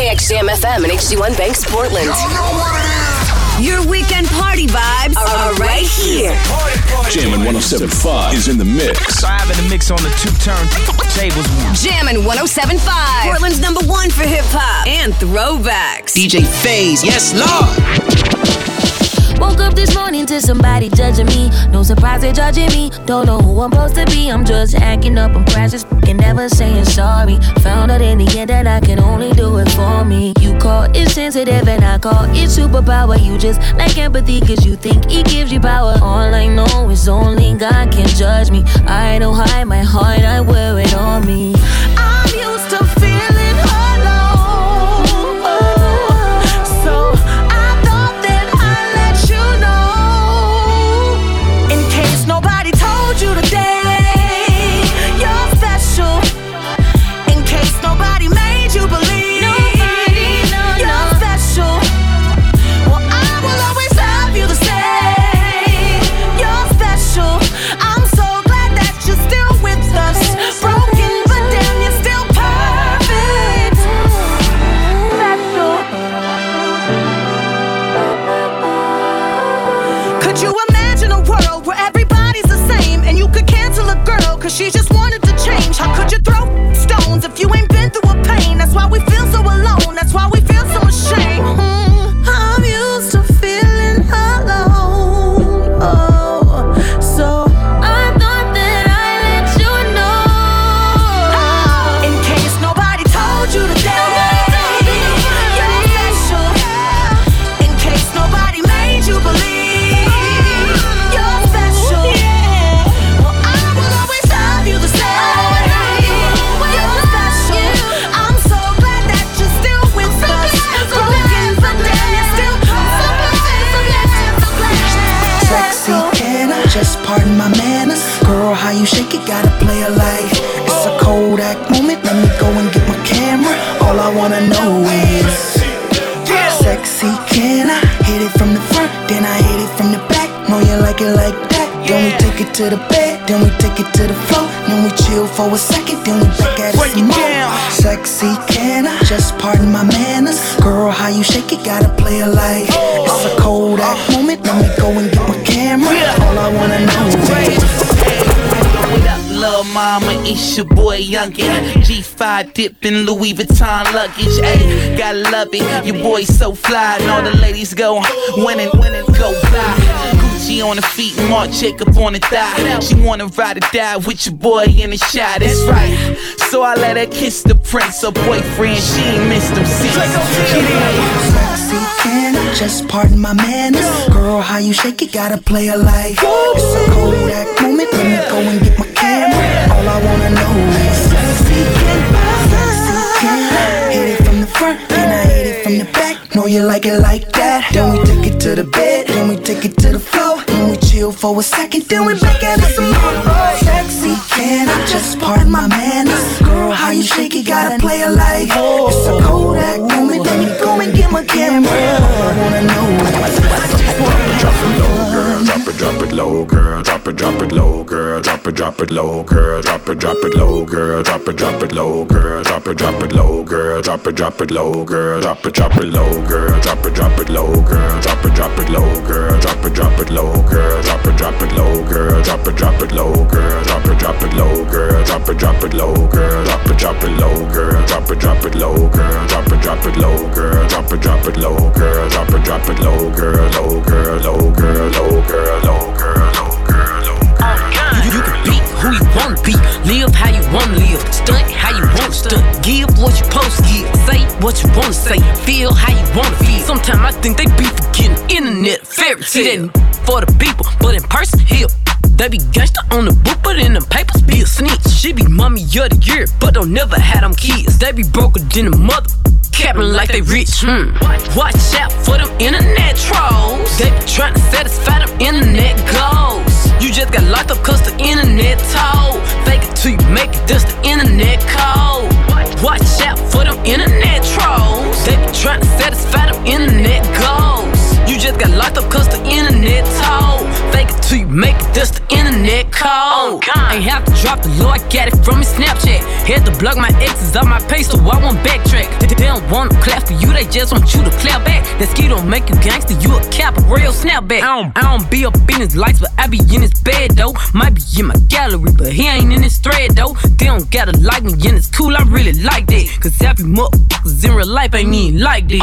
KXJM FM and HD1 Banks, Portland. Your weekend party vibes are right here. Jammin' 1075 is in the mix. Five in the mix on the two turn tables. Jammin' 1075. Portland's number one for hip hop and throwbacks. DJ Phase, yes, Lord. Woke up this morning to somebody judging me. No surprise they judging me. Don't know who I'm supposed to be. I'm just acting up. I'm precious, fucking never saying sorry. Found out in the end that I can only do it for me. You call it sensitive and I call it superpower. You just like empathy cause you think it gives you power. All I know is only God can judge me. I don't hide my heart, I wear it on me. G5 dipped in Louis Vuitton luggage. Ayy, gotta love it. Your boy so fly, and all the ladies go winning, winning, go fly. Gucci on the feet, Marc Jacob on the thigh. She wanna ride or die with your boy in the shot. That's right. So I let her kiss the prince, her boyfriend. She ain't missed them seats. Sexy, can I just pardon my manners? Girl, how you shake it, gotta play it like it's a Kodak moment. Let me go and get my camera. All I wanna know is sexy, Know you like it like that. Then we take it to the bed, then we take it to the floor. Then we chill for a second, then we back at it some more. Sexy, can I just pardon my manners? Girl, how you shake it, gotta play it like it's a Kodak moment. Let me go and get my camera. I wanna know is Drop it, drop. Drop it, drop it low, girl. Drop it, drop it low, girl. Drop it, drop it low, girl. Drop it, drop it low, girl. Drop it, drop it low, girl. Drop it, drop it low, girl. Drop it, drop it low, girl. Drop it, drop it low, girl. Drop it, drop it low, girl. Drop it, drop it low, girl. Drop it, drop it low, girl. Drop it, drop it low, girl. Drop it, drop it low, girl. Drop it, drop it low, girl. Drop it, drop it low, girl. Drop it, drop it low, girl. Drop it, drop it low, girl. Drop it, drop it low, girl. Drop it, drop it low, girl. Low girl, low girl, low girl, low girl, low girl, who you wanna be, live how you wanna live, stunt how you wanna stunt, give what you supposed to give, say what you wanna say, feel how you wanna feel. Sometimes I think they be forgetting internet fairy tale. For the people, but in person, here. They be gangsta on the book, but in the papers be a snitch. She be mommy of the year, but don't never had them kids. They be broker than a mother, capping like they rich. Hmm. Watch out for them internet trolls. They be trying to satisfy them internet goals. You just got locked up cause the internet told. Fake it till you make it, that's the internet code. Watch out for them internet trolls. They be trying to satisfy them internet goals. You just got locked up cause the internet told. Till you make it, that's the internet internet code. Ain't have to drop the low, I get it from his Snapchat. Had to block my exes off my page so I won't backtrack. They don't want to clap for you, they just want you to clap back. That ski don't make you gangster, you a cap, a real snapback. I don't, I don't be up in his lights, but I be in his bed though. Might be in my gallery, but he ain't in his thread though. They don't gotta like me, and it's cool, I really like that. Cause happy motherfuckers in real life ain't even like that.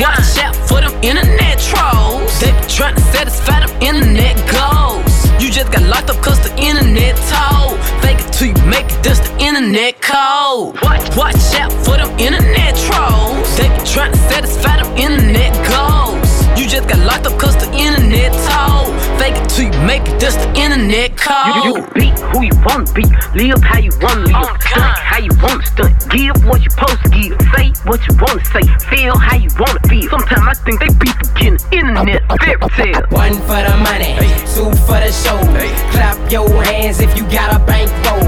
Watch out for them internet trolls. They be trying to satisfy them internet goals. You just got locked up cause the internet told. Fake it till you make it, that's the internet code. Watch, watch out for them internet trolls. They be trying to satisfy them internet goals. You just got locked up cause the internet told. Fake it till you make it, that's the internet code. You, you can be who you wanna be, live how you wanna live, oh, stunt how you wanna stunt, give what you supposed to give, say what you wanna say, feel how you wanna feel. Sometimes I think they be forgetting internet fairy tale. One for the money, two for the show. Clap your hands if you got a bankroll.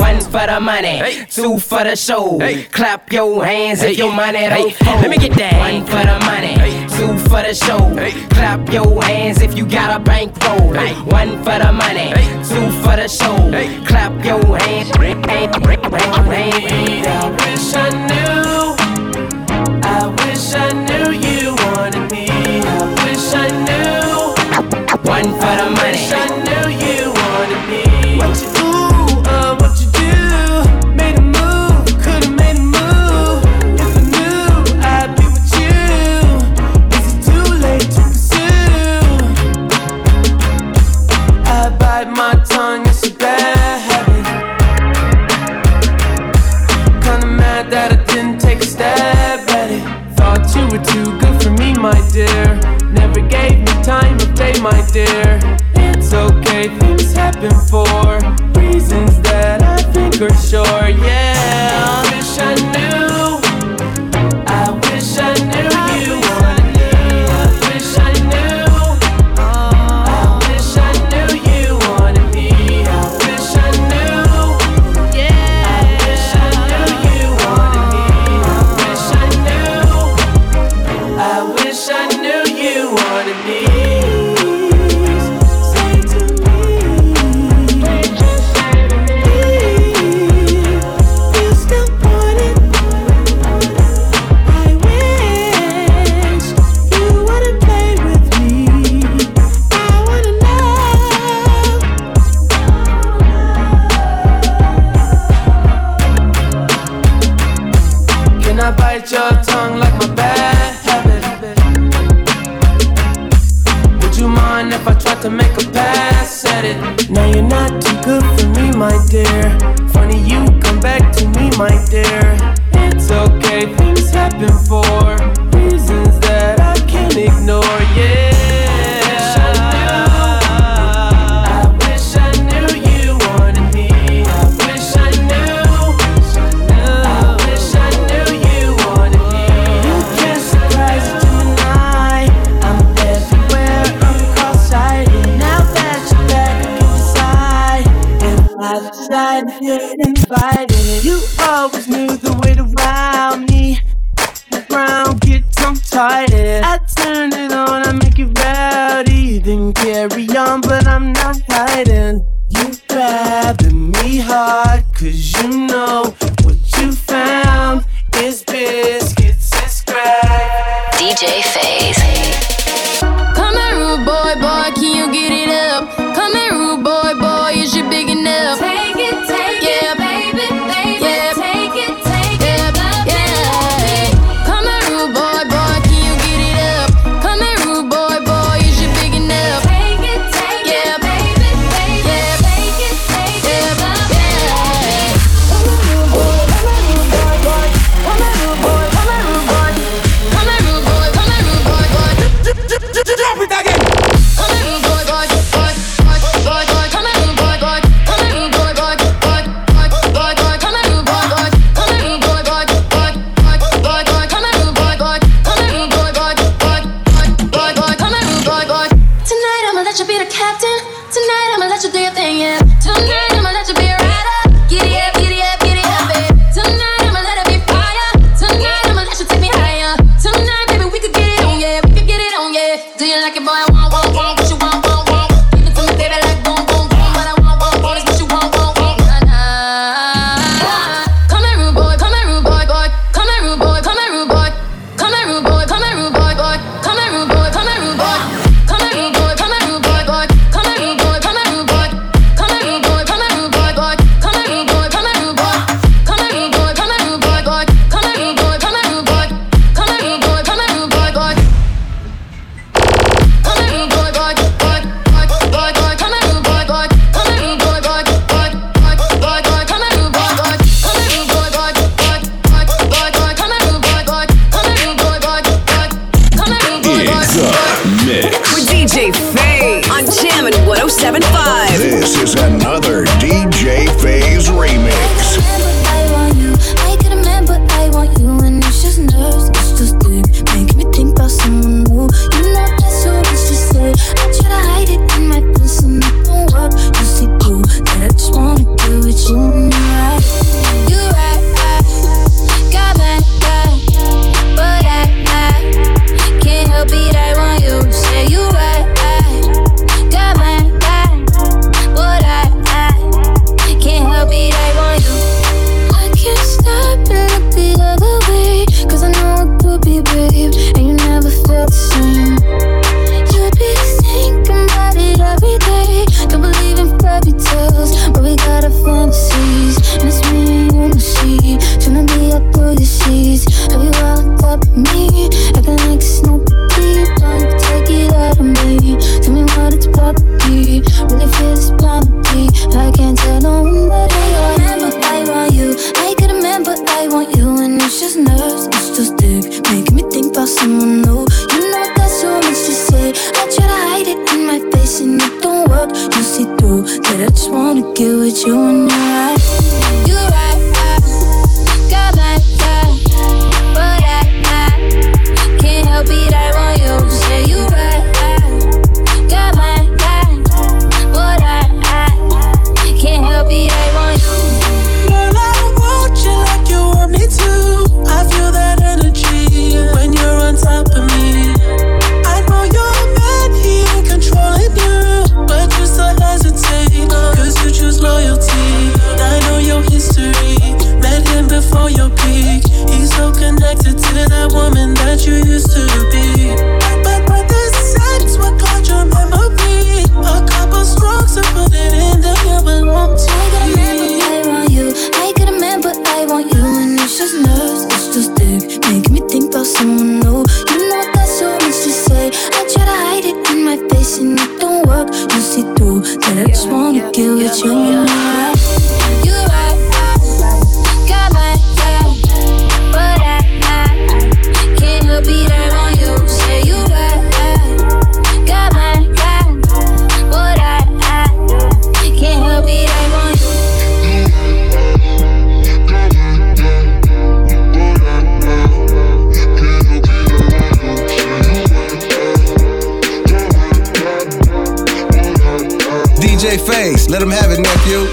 One for the money, two for the show. Clap your hands if your money don't fold. Let me get that. One for the money, two for the show. Clap your hands if you got a bankroll. One for the money, two for the show. Clap your hands. I wish I knew. I wish I knew One for the money. For reasons that I think are sure. Yeah, DJ Phase. Come here, rude boy, boy, can you get it up? just nerves, it's just dick. Making me think about someone new. You know that's so much to say, I try to hide it in my face and it don't work. You see through that I just wanna get with you face. Let him have it, nephew.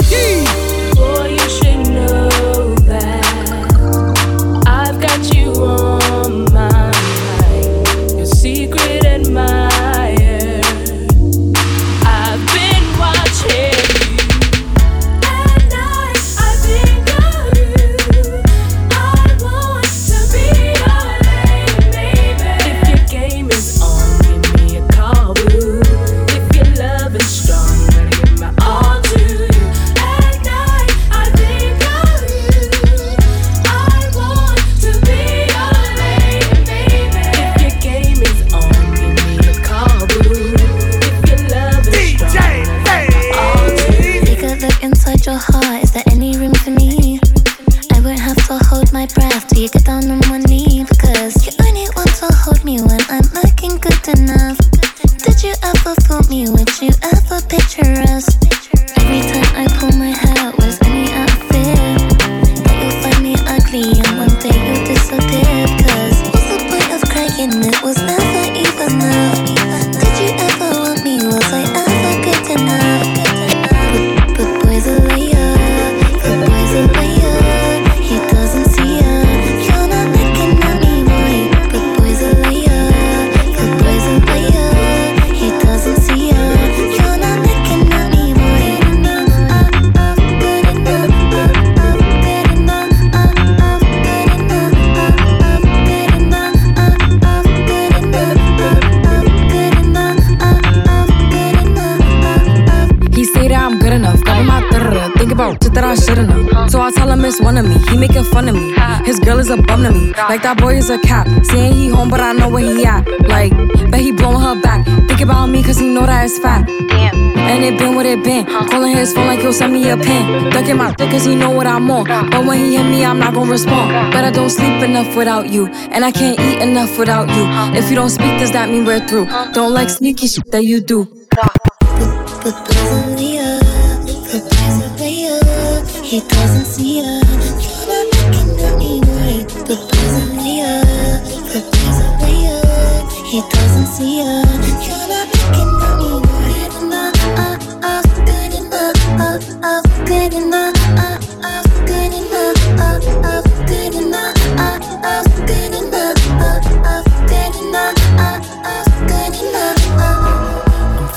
Like that boy is a cap. Saying he home, but I know where he at. Like, bet he blowing her back. Think about me, cause he know that it's fat. Damn. And it been what it been. Calling his phone like he'll send me a pin. Ducking my dick cause he know what I'm on. But when he hit me, I'm not gonna respond. But I don't sleep enough without you. And I can't eat enough without you. If you don't speak, does that mean we're through? Don't like sneaky shit that you do. He doesn't see us.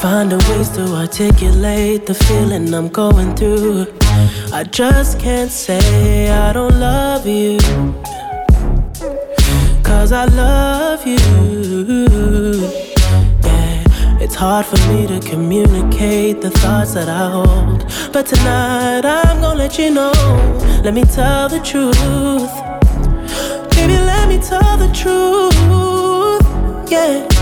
Finding ways to articulate the feeling I'm going through. I just can't say I don't love you. Cause I love you. Yeah, it's hard for me to communicate the thoughts that I hold. But tonight I'm gonna let you know. Let me tell the truth. Baby, let me tell the truth. Yeah.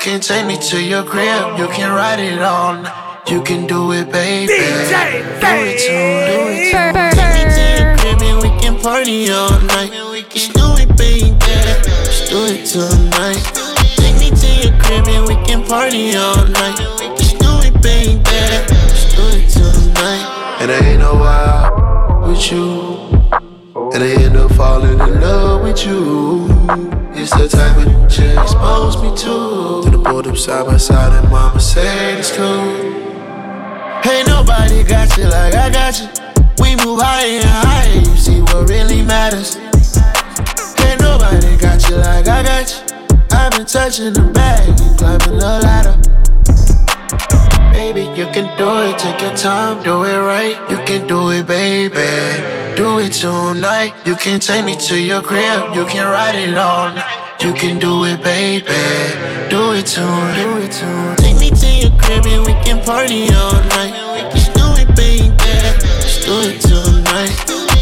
Can take me to your crib. You can ride it all night. You can do it, baby. do it tonight. Do it tonight. Take me to your crib and we can party all night. We can do it, baby. Just do it tonight. Take me to your crib and we can party all night. Just do it, baby. Just do it tonight. And I ain't no wild with you. And I end up falling in love with you. It's the type of you expose me to. To the up side by side, and mama said it's cool. Ain't nobody got you like I got you. We move higher and higher, you see what really matters. Ain't nobody got you like I got you. I've been touching the bag and climbing the ladder. Baby, you can do it, take your time, do it right. You can do it, baby. Do it tonight. You can take me to your crib, you can ride it night. You can do it, baby. Do it tonight. Do it tonight. Take me to your crib and we can party all night. Just do it, baby. Just do it tonight.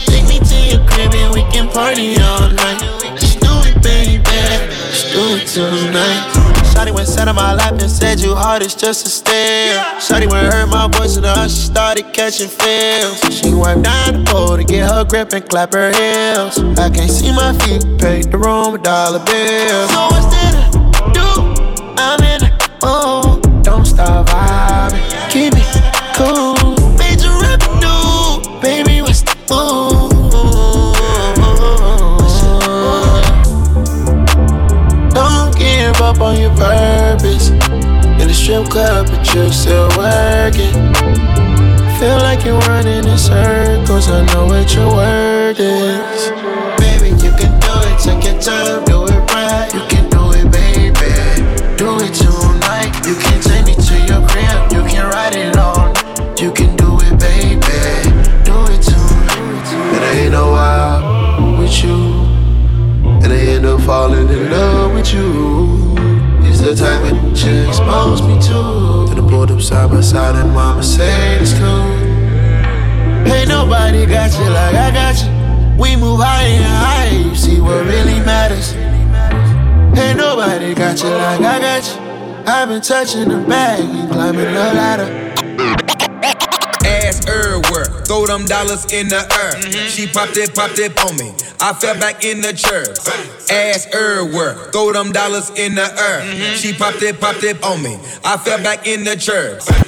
Take me to your crib and we can party all night. Just do it, baby. Just do it tonight. Shawty went sat on my lap and said you hard as just a stare. Shawty went heard my voice and her she started catching feels. She wiped down the pole to get her grip and clap her heels. I can't see my feet, paid the room a dollar bill. So what's there to do? I'm in the mood. Don't stop vibing, keep it cool. Purpose. In the strip club, but you're still working. Feel like you're running in circles. I know what your word is. Baby, you can do it. Take your time, do it right. You can do it, baby. Do it tonight. You can take me to your crib. You can ride it on. You can do it, baby. Do it tonight. And I ain't no wild with you. And I end up falling in love with you. It's the type of shit you expose me to. To the board up side by side, and mama said it's cool. Ain't nobody got you like I got you. We move higher and higher, you see what really matters. Ain't nobody got you like I got you. I've been touching the bag and climbing the ladder. Ass everywhere, throw them dollars in the air. She popped it, popped it on me. I fell back in the church. Ass everywhere, throw them dollars in the air. She popped it, popped it on me. I fell back in the church.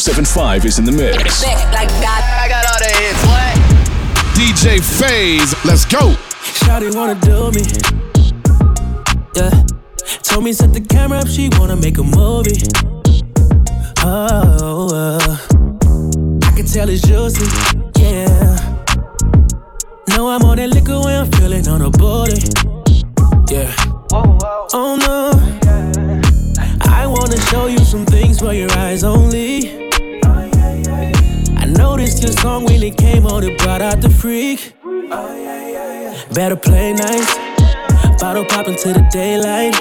1075 is in the mix. Like God. I got all the hits, what? DJ Phase, let's go. Shawty wanna do me. Yeah. Told me set the camera up, she wanna make a movie. Oh, uh. I can tell it's juicy. Yeah. Know I'm on that liquor when I'm feeling on her body, Yeah. Oh no. I wanna show you some things for your eyes only. Noticed your song when it came on, it brought out the freak. Better play nice. Bottle popping to the daylight.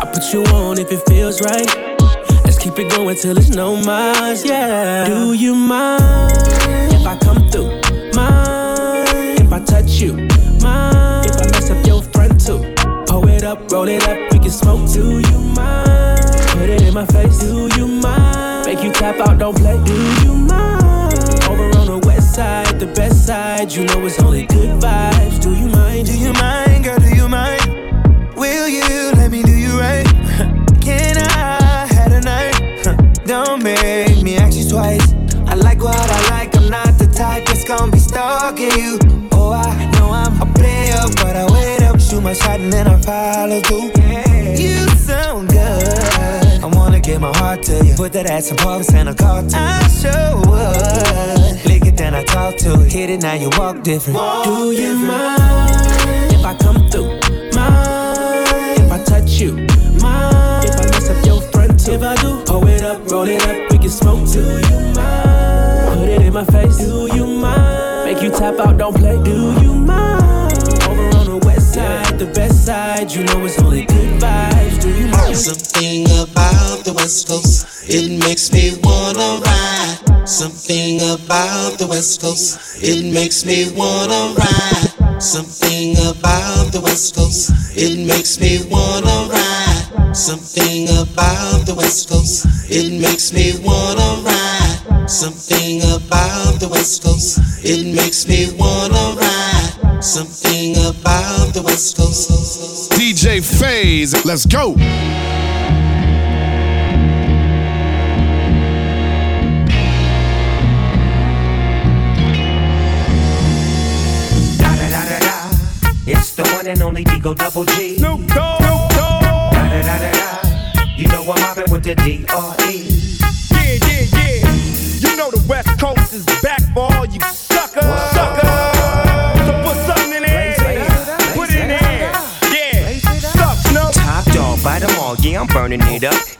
I put you on if it feels right. Let's keep it going till it's no miles, yeah. Do you mind if I come through? Mind if I touch you? Mind if I mess up your front too? Pull it up, roll it up, we can smoke. Do you mind? Put it in my face. Do you mind? Make you tap out, don't play. Do you mind? The best side. You know it's only good vibes. Do you mind? Do you mind, girl? Do you mind? Will you let me do you right? Can I have a night? Don't make me ask you twice. I like what I like. I'm not the type that's gonna be stalking you. Oh, I know I'm a player, but I wait up, shoot my shot, and then I follow through. You sound good. Give my heart to you. Put that ass in parks and I call to I sure would. Lick it, then I talk to it. Hit it, now you walk different. Do you mind if I come through? Mind if I touch you? Mind if I mess up your front too? If I do, pull it up, roll it up, we can smoke. Do you mind? Put it in my face. Do you mind? Make you tap out, don't play. Do you mind? Over on the west side, the best side, you know it's only good vibes. Something about the West Coast, it makes me wanna ride. Something about the West Coast, it makes me wanna ride. Something about the West Coast, it makes me wanna ride. Something about the West Coast, it makes me wanna ride. Something about the West Coast, it makes me wanna ride. Something about the West Coast. DJ Phase, let's go. It's the one and only Digo Double G. Snoop Dogg. You know I'm mobbing with the D.R.E. Yeah, yeah, yeah. You know the West Coast is back for all you suckers. Suckers. So put something in there. Put it in there. Yeah. Suck, Snoop. Top dog, bite them all, yeah, I'm burning it up.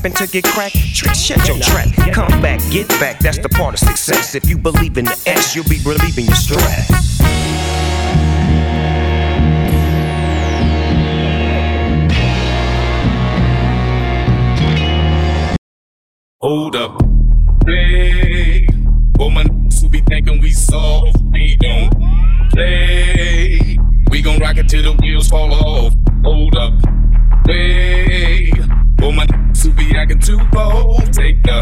happen to get cracked, trick, shut your trap. Come back, get back, that's the part of success. If you believe in the S, you'll be relieving your stress. Hold up. Woman, who be thinking we soft, we don't play. We gon' rock it till the wheels fall off. Hold up. Play. Acting too bold, take the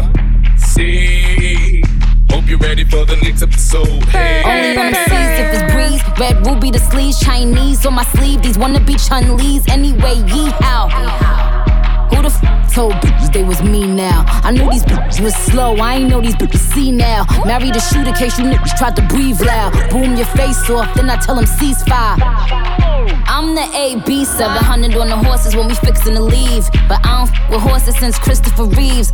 seat. Hope you're ready for the next episode. Hey. Only on the seas if it's breeze. Red ruby the sleeves, Chinese on my sleeve. These wanna be Chun Lee's anyway. Yee how? Who the f told bitches they was me now? I knew these bitches was slow. I ain't know these bitches see now. Married a shooter case you niggas tried to breathe loud. Boom your face off, then I tell them ceasefire. I'm the AB 700 on the horses when we fixin' to leave. But I don't f with horses since Christopher Reeves.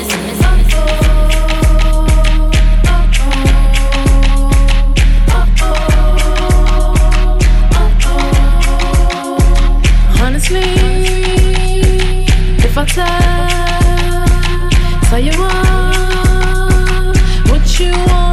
Honestly, if I tell, tell you what, what you wanna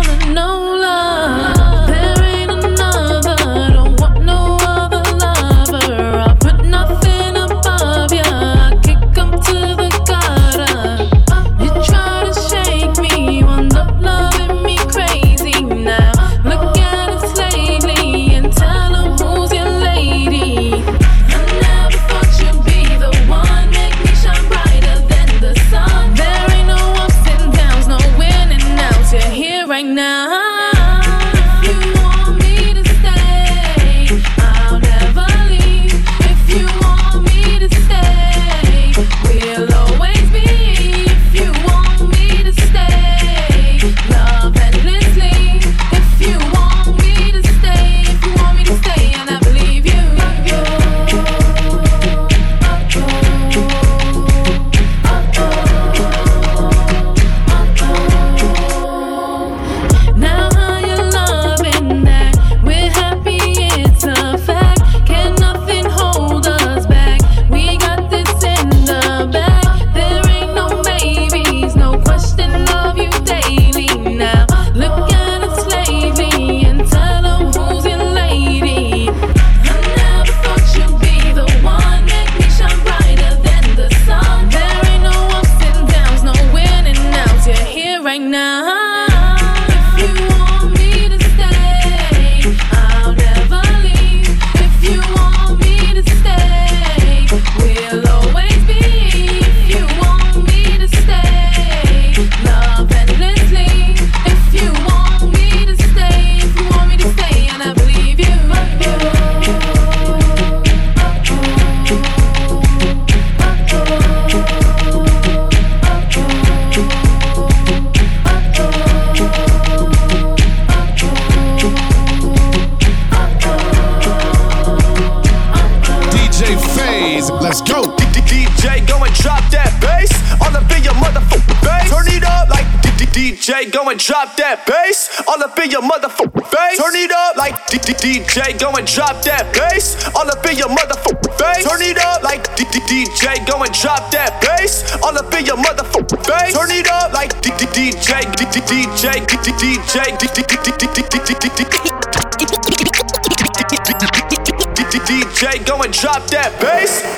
up in your motherfucking face. Turn it up like DJ, go and drop that bass. All up in your motherfucking face. Turn it up like DJ, go and drop that bass. All up in your motherfucking face. Turn it up like DJ, DJ, DJ, go and drop that bass. I'm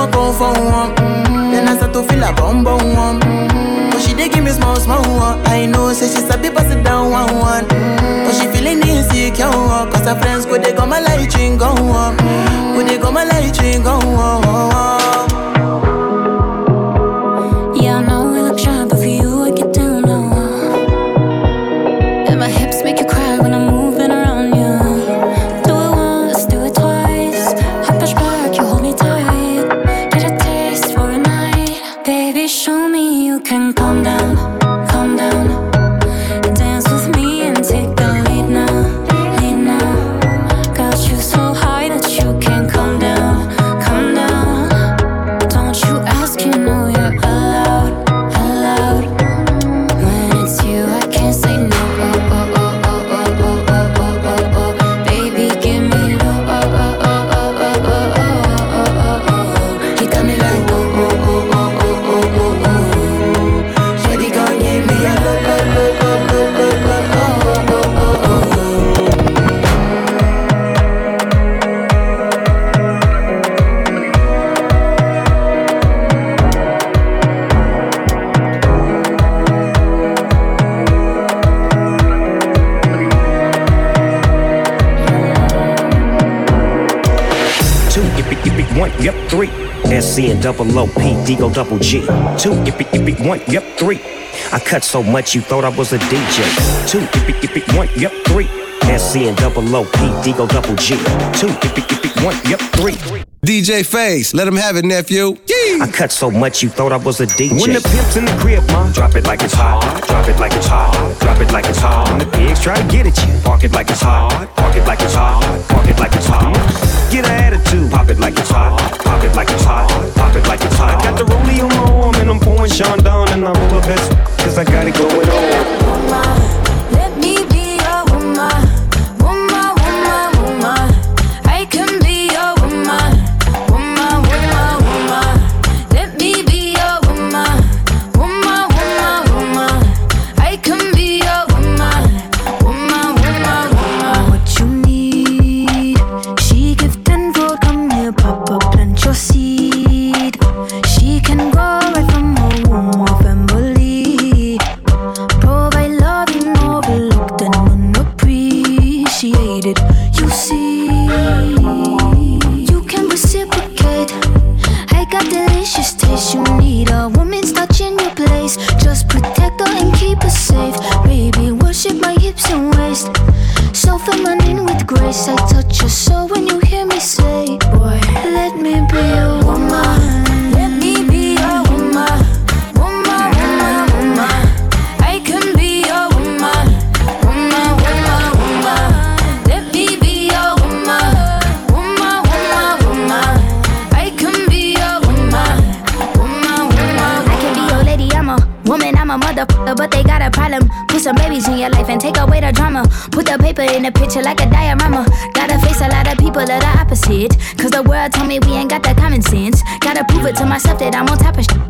I come for one, mm-hmm. then I start to feel a bum bum one. Mm-hmm. But she dey give me small small one. I know, say she sabi pass it down one one. Mm-hmm. But she feeling insecure, one. cause her friends go they go my light ring go on, go they go my light ring go on. Two, if it, if it, one, yep, three. SC and double O, P, D, go double G. Two, if it, if it, one, yep, three. I cut so much you thought I was a DJ. Two, if it, if it, one, yep, three. SC and double O, P, D, go double G. Two, if it, if it, one, yep, three. DJ Face, let him have it, nephew. I cut so much you thought I was a DJ. When the pimp's in the crib, ma, drop it like it's hot. Drop it like it's hot. Drop it like it's hot. When the pigs try to get at you, park it like it's hot. Park it like it's hot. Park it like it's hot. Get an attitude, pop it like it's hot. Pop it like it's hot. Pop it like it's hot. I got the rollie on my arm and I'm pouring Sean down and I'm all the best cause I got it going on. Picture like a diorama. Gotta face a lot of people that are opposite. Cause the world told me we ain't got that common sense. Gotta prove it to myself that I'm on top of shit.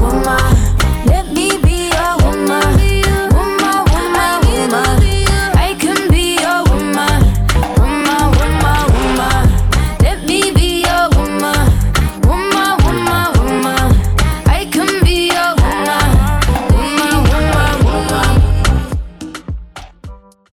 Woman. Let me be